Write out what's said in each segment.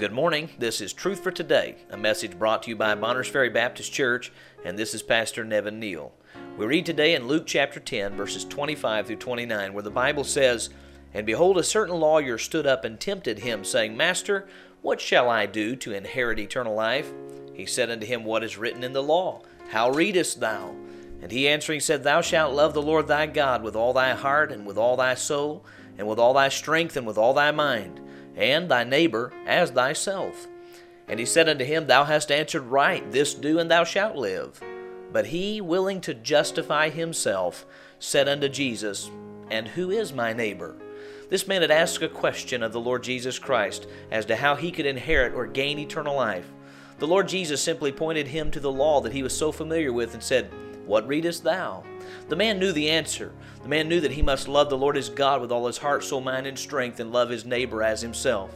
Good morning. This is Truth for Today, a message brought to you by Bonners Ferry Baptist Church, and this is Pastor Nevin Neal. We read today in Luke chapter 10, verses 25 through 29, where the Bible says, And behold, a certain lawyer stood up and tempted him, saying, Master, what shall I do to inherit eternal life? He said unto him, What is written in the law? How readest thou? And he answering said, Thou shalt love the Lord thy God with all thy heart, and with all thy soul, and with all thy strength, and with all thy mind and thy neighbor as thyself. And he said unto him, Thou hast answered right, this do, and thou shalt live. But he, willing to justify himself, said unto Jesus, And who is my neighbor? This man had asked a question of the Lord Jesus Christ as to how he could inherit or gain eternal life. The Lord Jesus simply pointed him to the law that he was so familiar with and said, What readest thou? The man knew the answer. The man knew that he must love the Lord his God with all his heart, soul, mind, and strength, and love his neighbor as himself.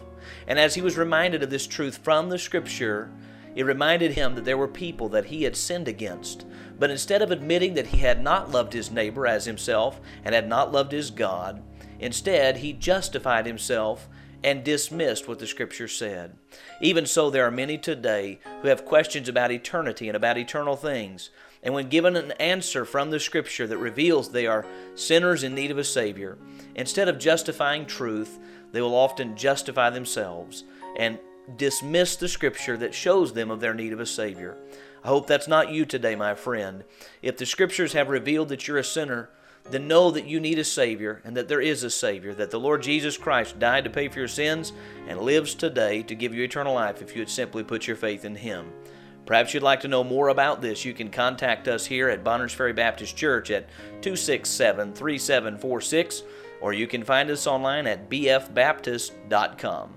And as he was reminded of this truth from the Scripture, it reminded him that there were people that he had sinned against. But instead of admitting that he had not loved his neighbor as himself and had not loved his God, instead he justified himself and dismissed what the Scripture said. Even so, there are many today who have questions about eternity and about eternal things. And when given an answer from the Scripture that reveals they are sinners in need of a Savior, instead of justifying truth, they will often justify themselves and dismiss the Scripture that shows them of their need of a Savior. I hope that's not you today, my friend. If the Scriptures have revealed that you're a sinner, then know that you need a Savior and that there is a Savior, that the Lord Jesus Christ died to pay for your sins and lives today to give you eternal life if you would simply put your faith in Him. Perhaps you'd like to know more about this. You can contact us here at Bonners Ferry Baptist Church at 267 3746, or you can find us online at bfbaptist.com.